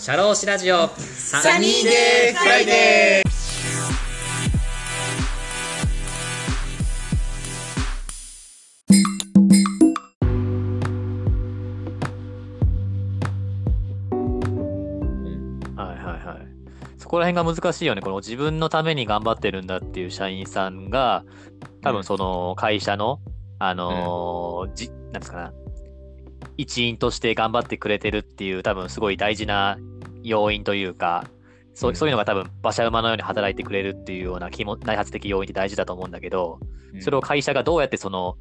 シャローシラジオサニーデーフライデーはいはいはい。そこら辺が難しいよね。この自分のために頑張ってるんだっていう社員さんが、多分その会社の、あのーじ、なんですかな、一員として頑張ってくれてるっていう、多分すごい大事な要因というか、そううんそういうのが多分馬車馬のように働いてくれるっていうような気も内発的要因って大事だと思うんだけど、それを会社がどうやってその、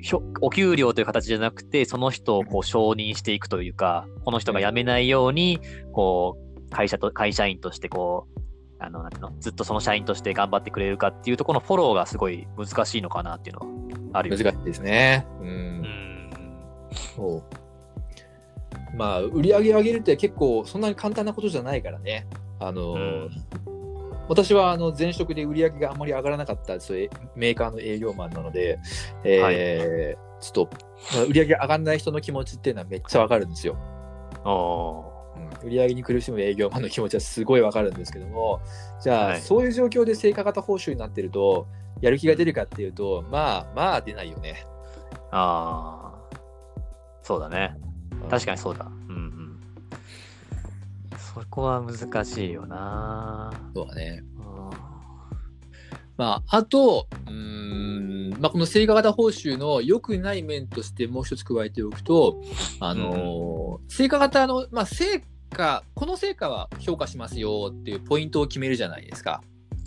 ひょお給料という形じゃなくて、その人をこう承認していくというか、この人が辞めないように、こう、会社と、会社員としてこう、あの、なんていうの、ずっとその社員として頑張ってくれるかっていうところのフォローがすごい難しいのかなっていうのはあるよね。難しいですね。う。うんん。そう。まあ、売り上げを上げるって結構そんなに簡単なことじゃないからね。あの、うん私はあの前職で売り上げがあんまり上がらなかったそういうメーカーの営業マンなので、えーちょっと、まあ売り上げ上がらない人の気持ちっていうのはめっちゃわかるんですよ。おうん売り上げに苦しむ営業マンの気持ちはすごいわかるんですけども、じゃあ、はいそういう状況で成果型報酬になってると、やる気が出るかっていうと、まあまあ出ないよね。ーああ。そうだね。確かにそうだ。うんうん。そこは難しいよな。そうだね。うんまあ、あと、うーん、まあ、この成果型報酬の良くない面としてもう一つ加えておくと、あのー成果型の、まあ、成果、この成果は評価しますよっていうポイントを決めるじゃないですか。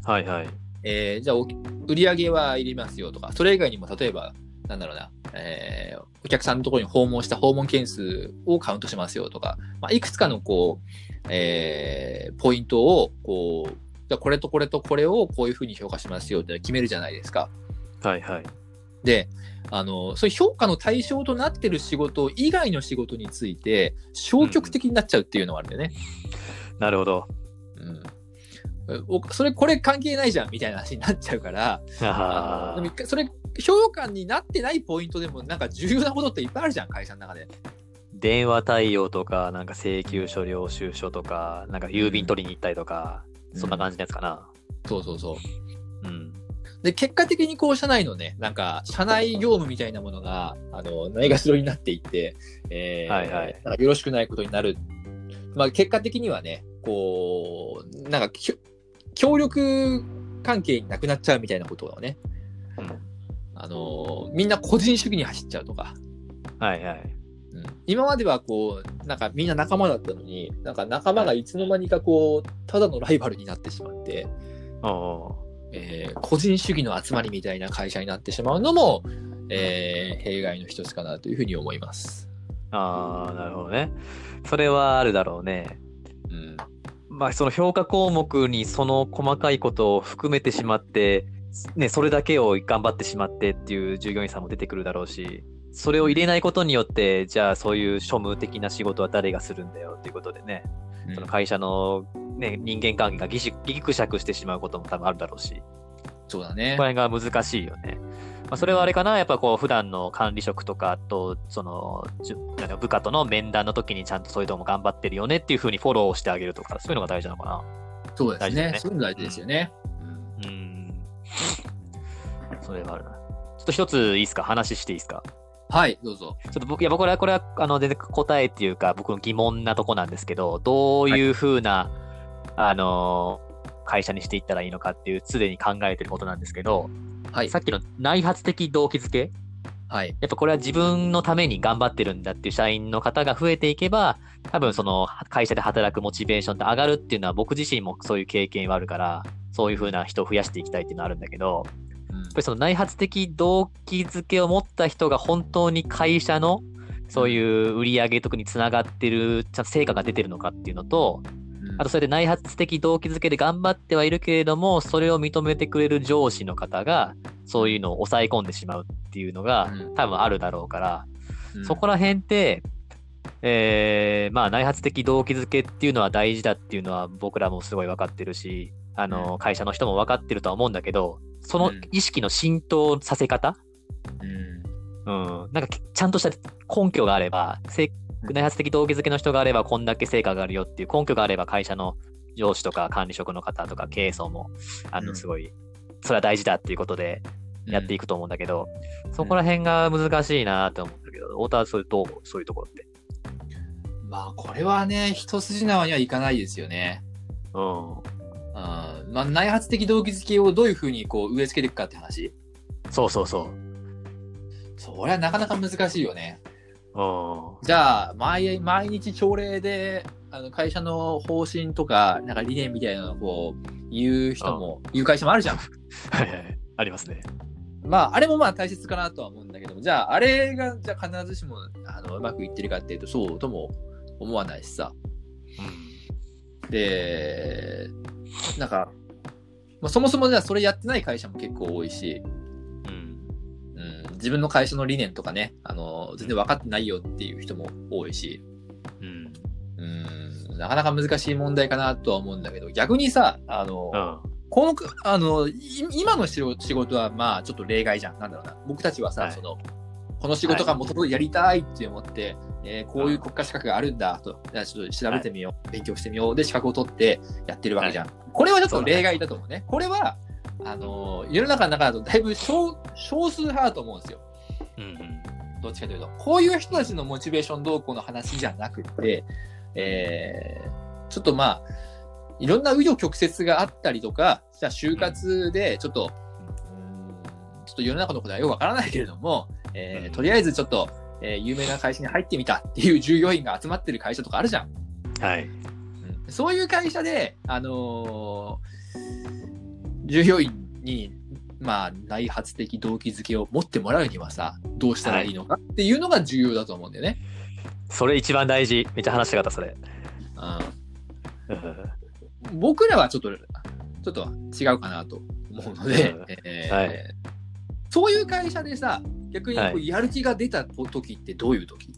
はいはい。えーじゃあお、売り上げは入れますよとか、それ以外にも例えば、なんだろうな、えーお客さんのところに訪問した訪問件数をカウントしますよとか、まあ、いくつかのこう、えーポイントを、こう、じゃあこれとこれとこれをこういうふうに評価しますよって決めるじゃないですか。はいはい。で、あの、そういう評価の対象となってる仕事以外の仕事について、消極的になっちゃうっていうのがあるんだよね。なるほど。うん。おそれ、これ関係ないじゃんみたいな話になっちゃうから、それ、評価になってないポイントでも、なんか重要なことっていっぱいあるじゃん、会社の中で。電話対応とか、なんか請求書、領収書とか、なんか郵便取りに行ったりとか、そんな感じのやつかな。そうそうそう。うん。で、結果的にこう、社内のね、なんか、社内業務みたいなものが、あの、ないがしろになっていって、えーはいはいなんかよろしくないことになる。まあ、結果的にはね、こう、なんか協力関係になくなっちゃうみたいなことをね、うんあの、みんな個人主義に走っちゃうとか、はいはい。うん今まではこう、なんかみんな仲間だったのに、なんか仲間がいつの間にかこう、ただのライバルになってしまって、おえー個人主義の集まりみたいな会社になってしまうのも、えー弊害の一つかなというふうに思います。ああ、なるほどね。それはあるだろうね。うん。まあ、その評価項目にその細かいことを含めてしまって、ね、それだけを頑張ってしまってっていう従業員さんも出てくるだろうし、それを入れないことによって、じゃあそういう庶務的な仕事は誰がするんだよっていうことでね、その会社の、ね、人間関係がぎしぎくしゃくしてしまうことも多分あるだろうし、そうだねこ。れが難しいよね。まあ、それはあれかな、やっぱこう、普段の管理職とかと、その、部下との面談の時にちゃんとそういうのも頑張ってるよねっていうふうにフォローしてあげるとか、そういうのが大事なのかな。そうですね。ねそういうの大事ですよね。うんうん。それはあるな。ちょっと一ついいですか？話していいですか？はい、どうぞ。ちょっと僕、いや、れは、これは、あの、全然答えっていうか、僕の疑問なとこなんですけど、どういうふうな、あのー会社にしていったらいいのかっていう、すでに考えてることなんですけど、はいさ。っきの内発的動機づけ？はい。やっぱこれは自分のために頑張ってるんだっていう社員の方が増えていけば、多分その会社で働くモチベーションって上がるっていうのは僕自身もそういう経験はあるから、そういう風な人を増やしていきたいっていうのはあるんだけど、ぱりその内発的動機づけを持った人が本当に会社のそういう売り上げとかにつながってる、ちゃんと成果が出てるのかっていうのと、あとそれで内発的動機づけで頑張ってはいるけれども、それを認めてくれる上司の方が、そういうのを抑え込んでしまうっていうのがうん。多分あるだろうから、うん。そこら辺って、えーまあ内発的動機づけっていうのは大事だっていうのは僕らもすごい分かってるし、あの、会社の人も分かってるとは思うんだけど、その意識の浸透させ方、うん。うん、なんかちゃんとした根拠があれば、せ内発的動機づけの人があれば、こんだけ成果があるよっていう根拠があれば、会社の上司とか管理職の方とか経営層も、あの、うん。すごい、それは大事だっていうことでやっていくと思うんだけど、そこら辺が難しいなって思うんだけど、太田はそういうどうそういうところって？まあ、これはね、一筋縄にはいかないですよね。うん。うん。まあ、内発的動機づけをどういうふうにこう植え付けていくかって話。そうそうそう。それはなかなか難しいよね。うん。じゃあ、毎毎日朝礼で、あの会社の方針とか、なんか理念みたいなのをこう、言う人も、言う会社もあるじゃん。はいはい。ありますね。まあ、あれもまあ大切かなとは思うんだけども、じゃあ、あれが、じゃあ必ずしも、あの、うまくいってるかっていうと、そうとも思わないしさ。で、なんか、まあ、そもそもじゃあそれやってない会社も結構多いし、うん。うん、自分の会社の理念とかね、あの、全然分かってないよっていう人も多いし、うん。うん、なかなか難しい問題かなとは思うんだけど、逆にさ、あの、うん。この、あの、い今の仕事仕事はまあちょっと例外じゃん。なんだろうな。僕たちはさ、はいその、この仕事がもともとやりたいって思って、えーこういう国家資格があるんだと、じゃあちょっと調べてみよう、勉強してみよう、で資格を取ってやってるわけじゃん。これはちょっと例外だと思うね。これは、あの、世の中の中だとだいぶ少少数派だと思うんですよ。うん。どっちかというと。こういう人たちのモチベーション動向の話じゃなくて、えーちょっとまあ、いろんな紆余曲折があったりとか、じゃあ就活でちょっと、うーんちょっと世の中のことはよくわからないけれども、えーうんとりあえずちょっと、えー有名な会社に入ってみたっていう従業員が集まってる会社とかあるじゃん。はい。うんそういう会社で、あのー従業員に、まあ、内発的動機づけを持ってもらうにはさ、どうしたらいいのかっていうのが重要だと思うんだよね。それ一番大事。めっちゃ話したかった、それ。うんうん僕らはちょっと、ちょっと違うかなと思うので、うんえーはいそういう会社でさ、逆にこはうやる気が出た時ってどういう時、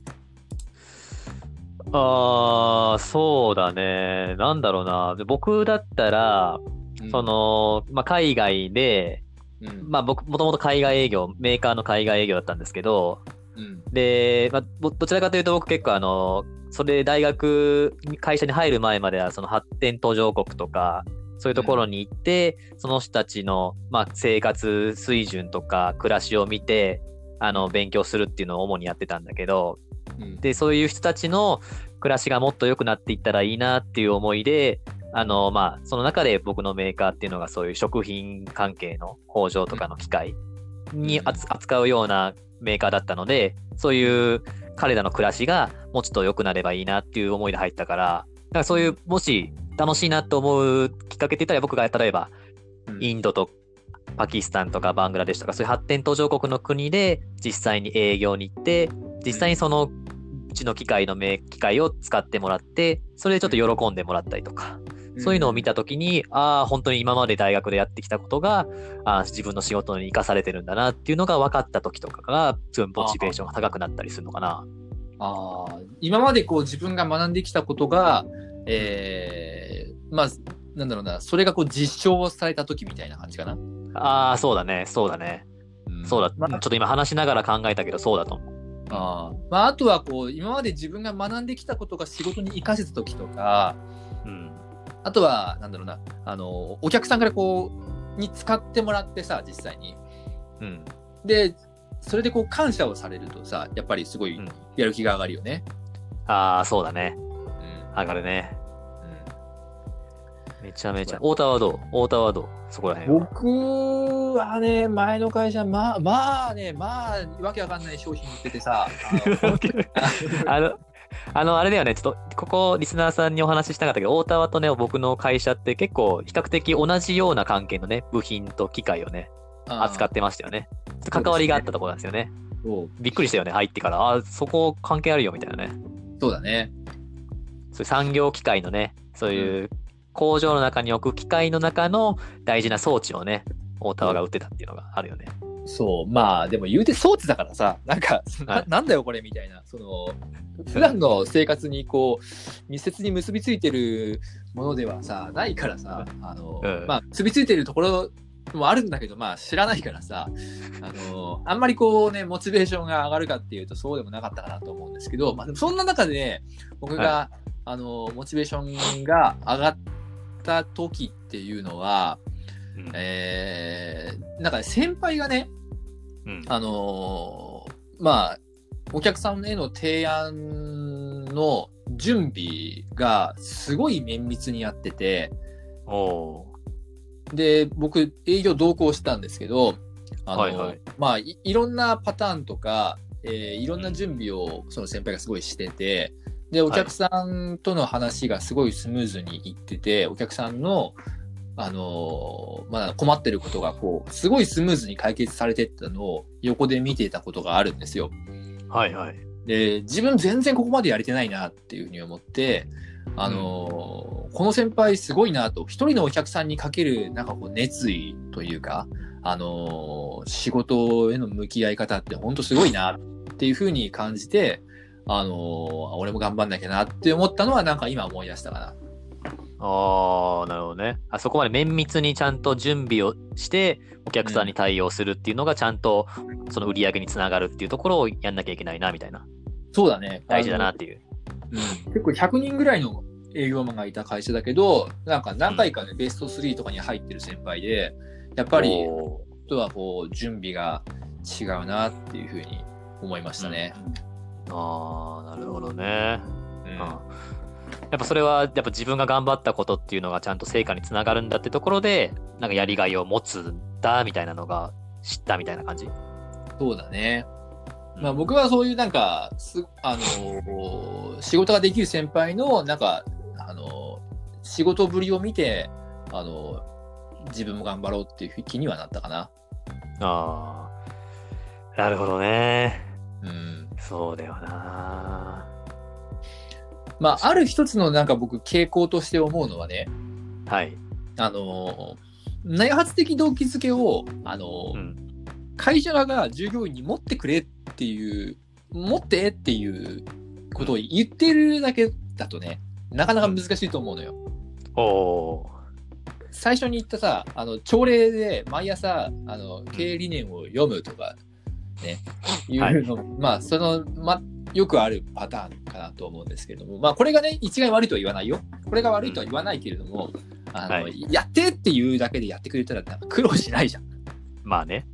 ああ、そうだね。なんだろうな。で僕だったら、うん。そ、の、まあ、海外で、うん。まあ僕、もともと海外営業、メーカーの海外営業だったんですけど、うん。で、まあ、どどちらかというと僕結構あの、それ大学に、会社に入る前まではその発展途上国とか、そういうところに行って、その人たちの、まあ、生活水準とか暮らしを見て、あの、勉強するっていうのを主にやってたんだけど、うん。で、そういう人たちの暮らしがもっと良くなっていったらいいなっていう思いで、あの、まあ、その中で僕のメーカーっていうのがそういう食品関係の工場とかの機械にうん。扱扱うようなメーカーだったので、そういう彼らの暮らしがもうちょっと良くなればいいなっていう思いで入ったから、だからそういう、もし楽しいなと思うきっかけって言ったら僕が例えば、うん。インドとパキスタンとかバングラデシュとかそういう発展途上国の国で実際に営業に行って実際にそのうちの機械のメ機械を使ってもらってそれでちょっと喜んでもらったりとか、そういうのを見た時にああ本当に今まで大学でやってきたことがあー自分の仕事に生かされてるんだなっていうのが分かった時とかがすごいモチベーションが高くなったりするのかな。ああ、今までこう自分が学んできたことが、えー、まあ、なんだろうな、それがこう実証された時みたいな感じかな？ああそうだねそうだね、んそうだ、まあちょっと今話しながら考えたけどそうだと思う。あーまあ、あとはこう、今まで自分が学んできたことが仕事に活かせた時とか、うんあとは、なんだろうな、あの、お客さんからこう、に使ってもらってさ、実際に。うんで、それでこう感謝をされるとさ、やっぱりすごいうんやる気が上がるよね。ああそうだねうん。上がるね。うんめちゃめちゃ。太田はどう太田はどうそこら辺は。僕はね、前の会社、まあ、まあね、まあ、わけわかんない商品売っててさ、あのあの、あれだよね、ちょっと、ここ、リスナーさんにお話ししたかったけど、太田はとね、僕の会社って結構、比較的同じような関係のね、部品と機械をね、扱ってましたよね。関わりがあったところなんですよね。びっくりしたよね、入ってから。あ、そこ関係あるよ、みたいなね。そうだね。そういう産業機械のね、そういう工場の中に置く機械の中の大事な装置をね、太田が売ってたっていうのがあるよね。そう、まあ、でも言うて装置だからさ、なんか、はない。なんだよこれみたいな、その、普段の生活にこう、密接に結びついてるものではさ、ないからさ、あの、うん。まあ、結びついてるところもあるんだけど、まあ知らないからさ、あのあんまりこうね、モチベーションが上がるかっていうとそうでもなかったかなと思うんですけど、まあでもそんな中で、僕が、はあのモチベーションが上がった時っていうのは、うん。えー、なんか先輩がね、うん。あのーまあ、お客さんへの提案の準備がすごい綿密にやってて、おで、僕、営業同行したんですけど、あの、はいはい。まあい、いろんなパターンとか、えーいろんな準備をその先輩がすごいしてて、で、お客さんとの話がすごいスムーズにいってて、お客さんの、あのーまあ、困ってることが、こう、すごいスムーズに解決されてったのを横で見ていたことがあるんですよ。はいはい。で、自分全然ここまでやれてないなっていうふうに思って、あのーこの先輩すごいなと、一人のお客さんにかけるなんかこう熱意というか、あのー仕事への向き合い方って本当すごいなっていうふうに感じて、あのー俺も頑張んなきゃなって思ったのはなんか今思い出したかな。ああ、なるほどね。あそこまで綿密にちゃんと準備をして、お客さんに対応するっていうのが、ちゃんとその売り上げにつながるっていうところをやんなきゃいけないな、みたいな。そうだね。大事だなっていう。うん結構100人ぐらいの営業マンがいた会社だけど、なんか何回かね、ベスト3とかに入ってる先輩で、やっぱり、おとはこう準備が違うなっていうふうに思いましたね。ーああ、なるほどね。うんうんやっぱそれは、やっぱ自分が頑張ったことっていうのがちゃんと成果につながるんだってところで、なんかやりがいを持つんだみたいなのが知ったみたいな感じ？そうだね。まあ僕はそういうなんか、すあの仕事ができる先輩のなんか、あの仕事ぶりを見て、あの自分も頑張ろうっていう気にはなったかな。ああ、なるほどね。うん。そうだよな。まあある一つのなんか僕傾向として思うのはね、はい。あの内発的動機づけを、あのうん。会社側が従業員に持ってくれっていう、持ってっていうことを言ってるだけだとね、なかなか難しいと思うのよ。おお最初に言ったさ、あの朝礼で毎朝あの経営理念を読むとか、ね、い。うの、まあ、その、ま、よくあるパターンかなと思うんですけれども、まあ、これがね、一概悪いとは言わないよ。これが悪いとは言わないけれども、あの、はい。やってっていうだけでやってくれたら、苦労しないじゃん。まあね。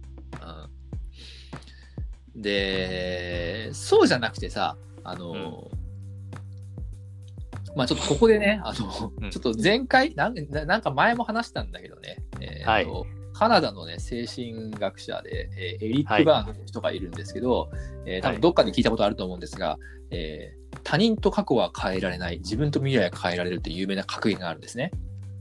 うん。で、そうじゃなくてさ、あの、まあちょっとここでね、あの、うん。ちょっと前回なんな、なんか前も話したんだけどね、えーとカナダのね、精神学者で、えーエリック・バーンという人がいるんですけど、えー多はい分どっかで聞いたことあると思うんですが、えー他人と過去は変えられない、自分と未来は変えられるっていう有名な格言があるんですね。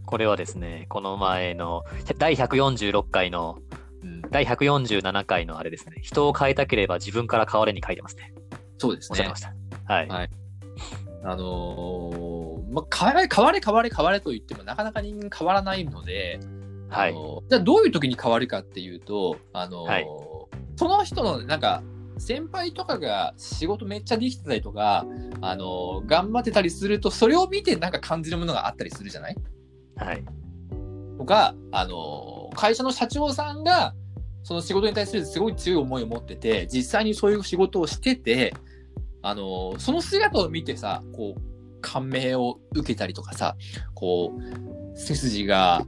これはですね、この前の第146回の、うん、第147回のあれですね、人を変えたければ自分から変われに書いてますね。そうですねおっしゃってま。した。はい。はいあのーまあ、変われ、変われ、変われ、変われと言っても、なかなか人間変わらないので、はい。じゃあどういう時に変わるかっていうと、あのーはい。その人の、なんか、先輩とかが仕事めっちゃできてたりとか、あのー頑張ってたりすると、それを見てなんか感じるものがあったりするじゃない？はい。とか、あのー会社の社長さんが、その仕事に対するすごい強い思いを持ってて、実際にそういう仕事をしてて、あのーその姿を見てさ、こう、感銘を受けたりとかさ、こう、背筋が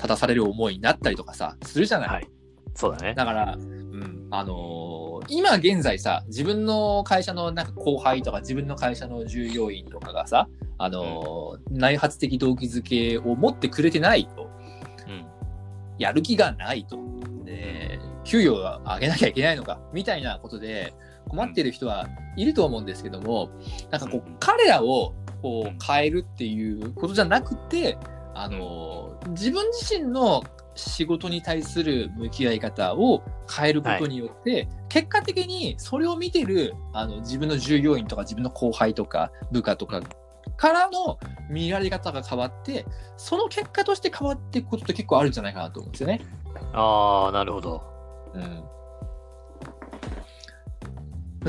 立たされる思いになったりとかさ、するじゃない、はい。そうだね。だから、うん、あのー今現在さ、自分の会社のなんか後輩とか、自分の会社の従業員とかがさ、あのー内発的動機づけを持ってくれてないと、うん。やる気がないと。で、給与を上げなきゃいけないのか、みたいなことで困ってる人はいると思うんですけども、なんかこううん、彼らをこうんう変えるっていうことじゃなくて、あの、自分自身の仕事に対する向き合い方を変えることによって、結果的にそれを見てるあの自分の従業員とか自分の後輩とか部下とかからの見られ方が変わって、その結果として変わっていくことって結構あるんじゃないかなと思うんですよね。ああ、なるほど。うん。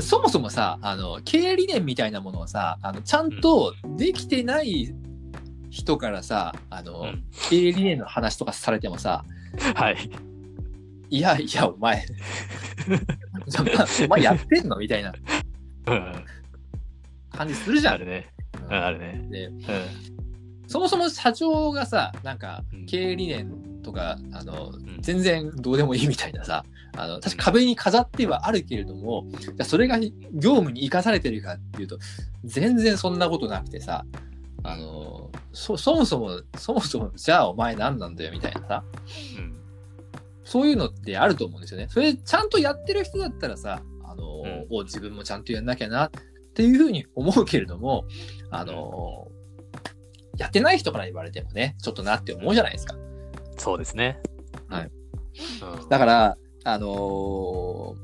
そもそもさ、あの、経営理念みたいなものをさ、あの、ちゃんとできてない人からさ、あの、うん。経営理念の話とかされてもさ、はい。いやいや、お前、お前やってんのみたいなうん感じするじゃん。あるね。うんあるね。でうん。そもそも社長がさ、なんかうん経営理念とか、あの、ん全然どうでもいいみたいなさ、あの、確か壁に飾ってはあるけれども、じゃあそれが業務に生かされてるかっていうと、全然そんなことなくてさ、あの、そ、そもそも、そもそも、じゃあお前何なんだよみたいなさ、うんそういうのってあると思うんですよね。それちゃんとやってる人だったらさ、あの、うんお自分もちゃんとやんなきゃなっていうふうに思うけれども、あの、やってない人から言われてもね、ちょっとなって思うじゃないですか。そうですね。はいうん。だから、あの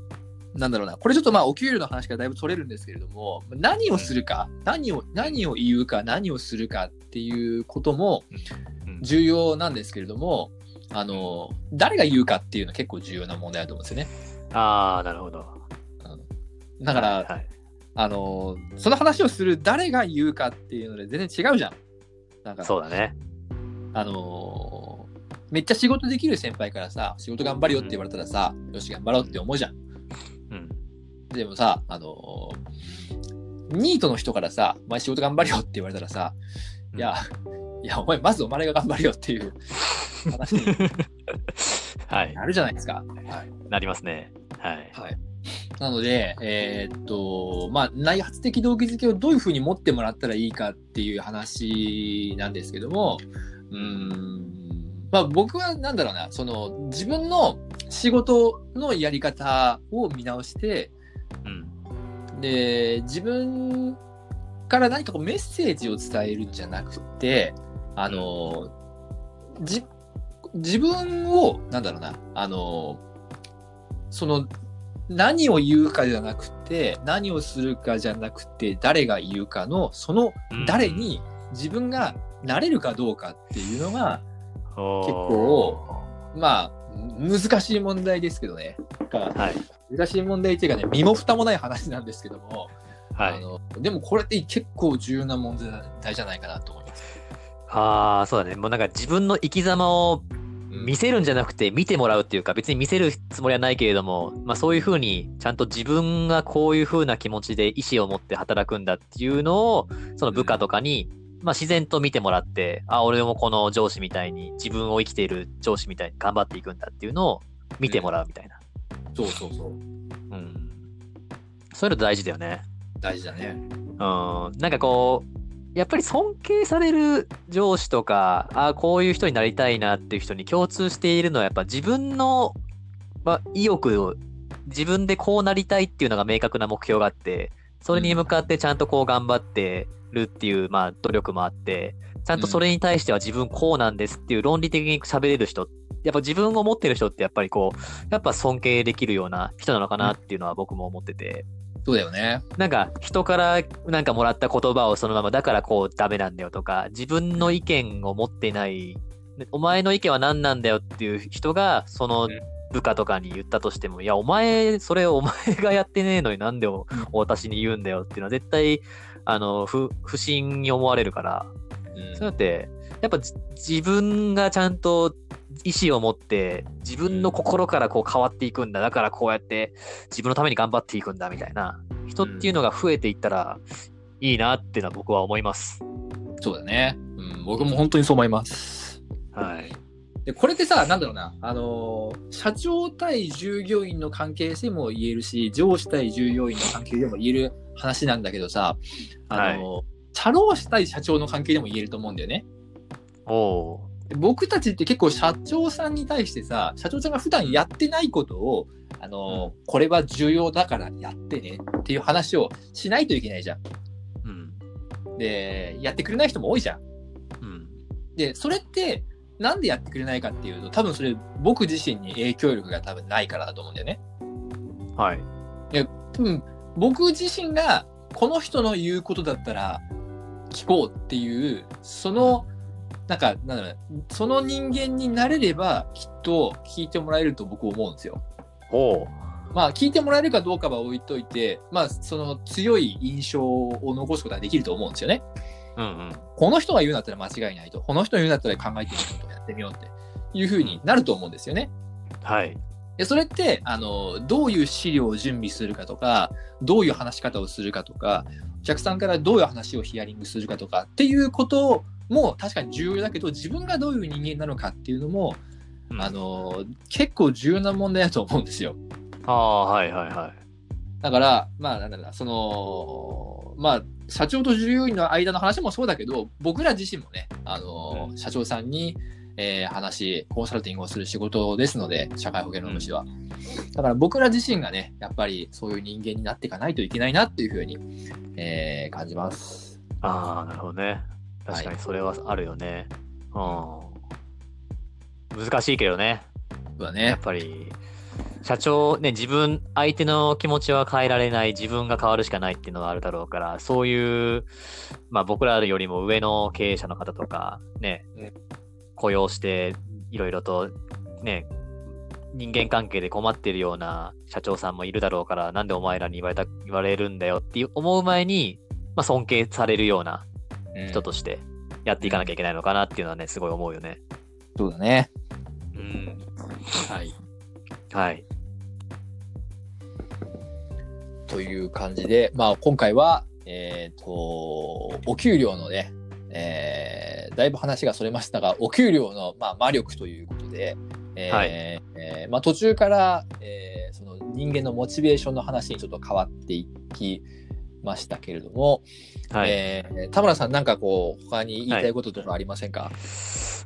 なんだろうな、これちょっとまあお給料の話からだいぶ取れるんですけれども、何をするか、何を、何を言うか、何をするかっていうこともうん重要なんですけれども、あの誰が言うかっていうのは結構重要な問題だと思うんですよね。ああ、なるほど。だから、はいはいあのその話をする誰が言うかっていうので全然違うじゃん。なんか、そうだね。あのめっちゃ仕事できる先輩からさ、仕事頑張るよって言われたらさ、よし、頑張ろうって思うじゃん。でもさ、あのニートの人からさ、お前仕事頑張るよって言われたらさ、いや、いや、お前、まずお前が頑張るよっていう話に はい。なるじゃないですか。はい。なりますね。はい。はい。なので、えーっと、まあ、内発的動機づけをどういうふうに持ってもらったらいいかっていう話なんですけども、うーん、まあ僕はなんだろうな、その自分の仕事のやり方を見直して、うん。で、自分から何かこうメッセージを伝えるんじゃなくて、あの、じ、自分を、なんだろうな、あの、その、何を言うかじゃなくて、何をするかじゃなくて、誰が言うかの、その誰に自分がなれるかどうかっていうのが、結構まあ、難しい問題ですけどね。はい。難しい問題っていうかね、身も蓋もない話なんですけども、はい。あのでもこれって結構重要な問題じゃないかなと思います。ああ、そうだね。もうなんか自分の生き様を見せるんじゃなくて見てもらうっていうか、別に見せるつもりはないけれども、まあそういうふうに、ちゃんと自分がこういうふうな気持ちで意思を持って働くんだっていうのを、その部下とかに、まあ自然と見てもらって、あ、俺もこの上司みたいに自分を生きている上司みたいに頑張っていくんだっていうのを見てもらうみたいな。そうそうそう。うん。そういうの大事だよね。大事だね。うん、なんかこう、やっぱり尊敬される上司とか、あこういう人になりたいなっていう人に共通しているのは、やっぱ自分の、まあ、意欲を、自分でこうなりたいっていうのが明確な目標があって、それに向かってちゃんとこう頑張ってるっていう、まあ、努力もあって、ちゃんとそれに対しては自分こうなんですっていう論理的に喋れる人、やっぱ自分を持ってる人ってやっぱりこう、やっぱ尊敬できるような人なのかなっていうのは僕も思ってて。そうだよね。なんか人からなんかもらった言葉をそのままだからこうダメなんだよとか自分の意見を持ってないお前の意見は何なんだよっていう人がそのうん部下とかに言ったとしてもいやお前それお前がやってねえのになんでお私に言うんだよっていうのは絶対あの不不審に思われるからうんそうやってやっぱじ自分がちゃんと意思を持って自分の心からこう変わっていくんだだからこうやって自分のために頑張っていくんだみたいな人っていうのが増えていったらいいなっていうのは僕は思います。そうだね。うん、僕も本当にそう思います。はい。で、これってさ、なんだろうな、あのー社長対従業員の関係性も言えるし、上司対従業員の関係でも言える話なんだけどさ、あのー社労士対社長の関係でも言えると思うんだよね。お僕たちって結構社長さんに対してさ、社長さんが普段やってないことを、あのーこれは重要だからやってねっていう話をしないといけないじゃん。ー。うん。で、やってくれない人も多いじゃん。うん。で、それって、なんでやってくれないかっていうと、多分それ僕自身に影響力が多分ないからだと思うんだよね。はい。多分僕自身がこの人の言うことだったら聞こうっていう、その、なんか、なんだろうなその人間になれればきっと聞いてもらえると僕思うんですよ。おお。まあ聞いてもらえるかどうかは置いといて、まあその強い印象を残すことができると思うんですよね。うんうん。この人が言うんだったら間違いないと。この人が言うんだったら考えてみようとやってみようっていうふうになると思うんですよね。はい。でそれってあのどういう資料を準備するかとかどういう話し方をするかとかお客さんからどういう話をヒアリングするかとかっていうことも確かに重要だけど自分がどういう人間なのかっていうのも、うんあの結構重要な問題だと思うんですよ。ああ、はいはいはい。だからまあなんだろうなそのまあ社長と従業員の間の話もそうだけど僕ら自身もねあの、うん社長さんに、えー話コンサルティングをする仕事ですので社会保険労務士は、だから僕ら自身がねやっぱりそういう人間になっていかないといけないなっていうふうに、えー感じます。ああ、なるほどね。確かにそれはあるよね。うん。難しいけどね。やっそうだね。ぱり、社長、ね、自分、相手の気持ちは変えられない、自分が変わるしかないっていうのはあるだろうから、そういう、まあ僕らよりも上の経営者の方とか、ねうん、雇用して、いろいろと、ね、人間関係で困ってるような社長さんもいるだろうから、なんでお前らに言われた、言われるんだよっていう思う前に、まあ尊敬されるようなうん人としてやっていかなきゃいけないのかなっていうのはね、すごい思うよね。そうだね。うん。はい。はい。という感じで、まあ、今回は、えっ、と、お給料のね、えーだいぶ話がそれましたが、お給料の、まあ、魔力ということで、えーはい。えーまあ、途中から、えーその人間のモチベーションの話にちょっと変わっていきましたけれども、はい。えー田村さん、なんかこう、他に言いたいこととかありませんか、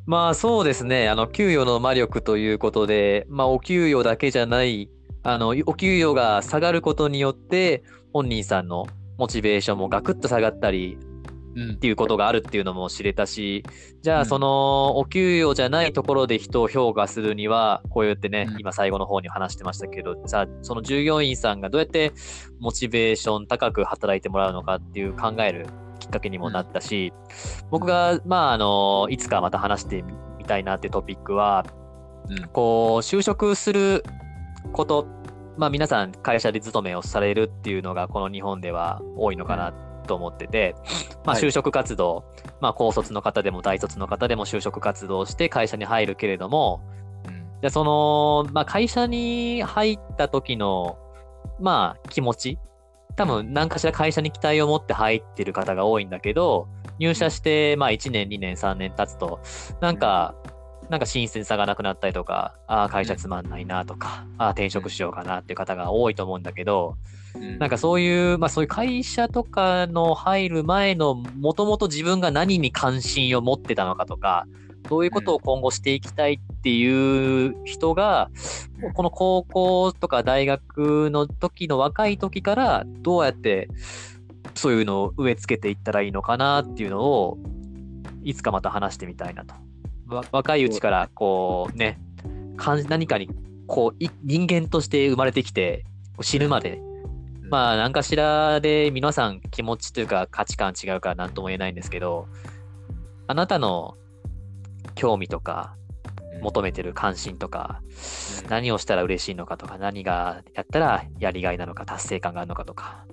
まあそうですね、あの給与の魔力ということで、まあお給与だけじゃない、あのお給与が下がることによって、本人さんのモチベーションもガクッと下がったりうんっていうことがあるっていうのも知れたし、じゃうん。あそのお給与じゃないところで人を評価するには、こうやってねう、ん。今最後の方に話してましたけど、じゃあその従業員さんがどうやってモチベーション高く働いてもらうのかっていう考えるきっかけにもなったし、僕が、まあ、あの、いつかまた話してみたいなってトピックは、うん。こう、就職すること、まあ皆さん会社で勤めをされるっていうのがこの日本では多いのかなと思ってて、まあはい。就職活動、まあ高卒の方でも大卒の方でも就職活動をして会社に入るけれども、うん。じゃあその、まあ会社に入った時の、まあ気持ち、多分何かしら会社に期待を持って入ってる方が多いんだけど、入社してまあ1年、2年、3年経つと、なんか、なんか新鮮さがなくなったりとか、ああ、会社つまんないなとか、ああ、転職しようかなっていう方が多いと思うんだけど、うんなんかそういう、まあそういう会社とかの入る前の、もともと自分が何に関心を持ってたのかとか、どういうことを今後していきたいっていう人が、この高校とか大学の時の若い時から、どうやってそういうのを植え付けていったらいいのかなっていうのを、いつかまた話してみたいなと。若いうちから、こうね、かん何かに、こう、人間として生まれてきて、死ぬまでまあ、何かしらで皆さん気持ちというか価値観違うから何とも言えないんですけど、あなたの興味とか、求めてる関心とか、何をしたら嬉しいのかとか、何がやったらやりがいなのか、達成感があるのかとか、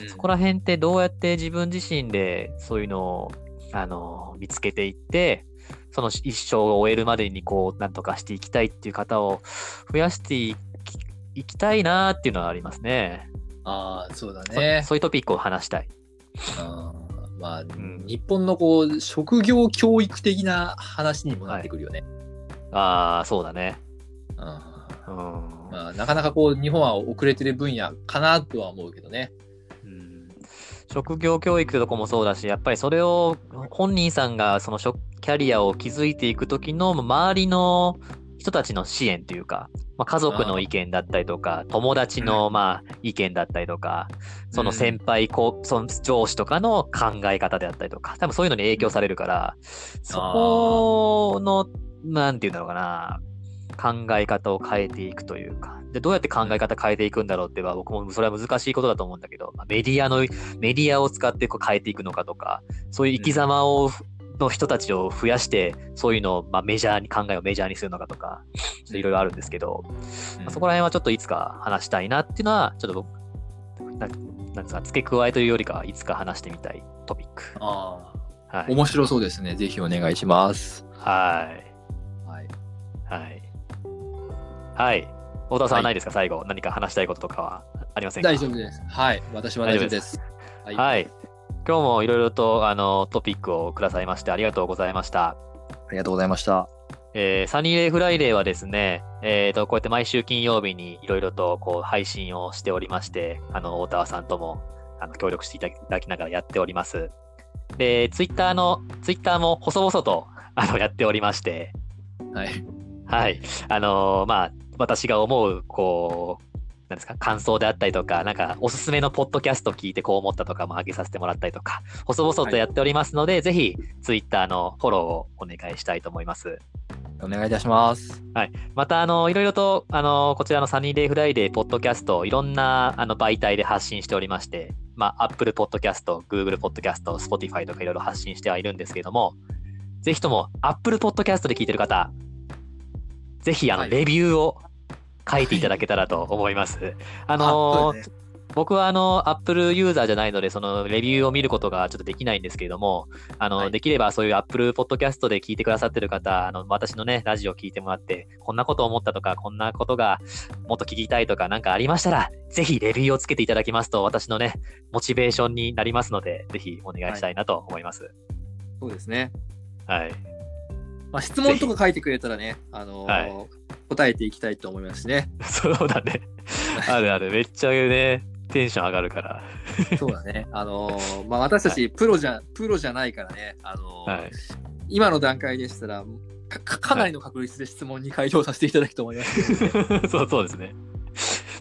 うん。そこら辺ってどうやって自分自身でそういうのを、あの、見つけていって、その一生を終えるまでにこう、なんとかしていきたいっていう方を増やしていきたいなっていうのはありますね。ああ、そうだそね。そういうトピックを話したい。あーまあ、ん日本のこう職業教育的な話にもなってくるよね。ああ、そうだね。うんうん。まあ、なかなかこう日本は遅れてる分野かなとは思うけどね。うん職業教育とかもそうだし、やっぱりそれを本人さんがその職キャリアを築いていくときの周りの人たちの支援というか、まあ、家族の意見だったりとか、友達のまあ意見だったりとか、その先輩、こうその上司とかの考え方であったりとか、多分そういうのに影響されるから、そこの、なんていうんだろうかな、考え方を変えていくというか、でどうやって考え方変えていくんだろうっては、僕もそれは難しいことだと思うんだけど、まあメディアの、メディアを使ってこう変えていくのかとか、そういう生き様を、の人たちを増やして、そういうのを、まあ、メジャーに、考えをメジャーにするのかとか、いろいろあるんですけど、まあそこら辺はちょっといつか話したいなっていうのは、ちょっと僕、ななんですか、付け加えというよりかは、いつか話してみたいトピック。あはい。あ面白そうですね。ぜひお願いします。はい。はい。はい。はい。太田さんははいないですか、最後。何か話したいこととかは？ありませんか？大丈夫です。はい。私は大丈夫です。ははい。今日もいろいろとあのトピックをくださいましてありがとうございました。ありがとうございました。えーサニーデイフライデーはですね、えーと、こうやって毎週金曜日にいろいろとこう配信をしておりまして、あの、大田さんともあの協力していただきながらやっております。で、ツイッターの、ツイッターも細々とあのやっておりまして、はい。はい。あのーまあ、私が思う、こう、なんですか、感想であったりとか、なんか、おすすめのポッドキャスト聞いてこう思ったとかも上げさせてもらったりとか、細々とやっておりますので、ぜひ、ツイッターのフォローをお願いしたいと思います。お願いいたします。また、あの、いろいろと、あの、こちらのサニーデイフライデーポッドキャスト、いろんな、あの、媒体で発信しておりまして、まあ、Apple Podcast、Google Podcast、Spotify とかいろいろ発信してはいるんですけれども、ぜひとも、Apple Podcast で聞いてる方、ぜひ、あの、はいレビューを書いていただけたらと思います。ああのそうですね僕はあの、Apple ユーザーじゃないので、そのレビューを見ることがちょっとできないんですけれども、あの、はいできればそういう Apple Podcast で聞いてくださってる方、あの、私のね、ラジオ聞いてもらって、こんなこと思ったとか、こんなことがもっと聞きたいとか、なんかありましたら、ぜひレビューをつけていただきますと、私のね、モチベーションになりますので、ぜひお願いしたいなと思います。そうですね。はい。まあ、質問とか書いてくれたらね、あのーはい答えていきたいと思いますしね。そうだね。あるある。めっちゃね、テンション上がるから。そうだね。あのーまあ、私たちプロじゃ、プロじゃないからね、あのーはい。今の段階でしたらか、かかなりの確率で質問に回答させていただくと思いますので、そうそうですね。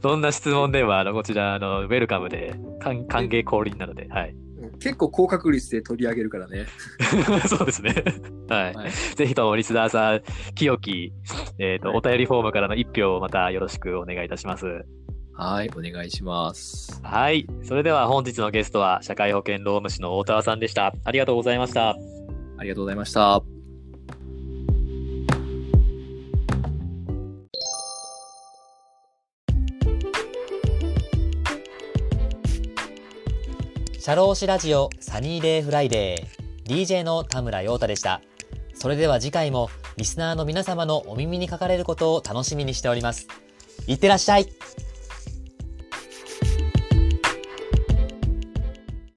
どんな質問でも、あの、こちら、あの、ウェルカムで、歓歓迎降臨なので、はい。結構高確率で取り上げるからね。そうですね。はい。はいぜひともリスナーさん、清き、えっ、と、はいお便りフォームからの一票をまたよろしくお願いいたします。はい、お願いします。はい。それでは本日のゲストは、社会保険労務士の大田さんでした。ありがとうございました。ありがとうございました。社労士ラジオサニーデイフライデー DJ の田村陽太でした。それでは次回もリスナーの皆様のお耳にかかれることを楽しみにしております。いってらっしゃい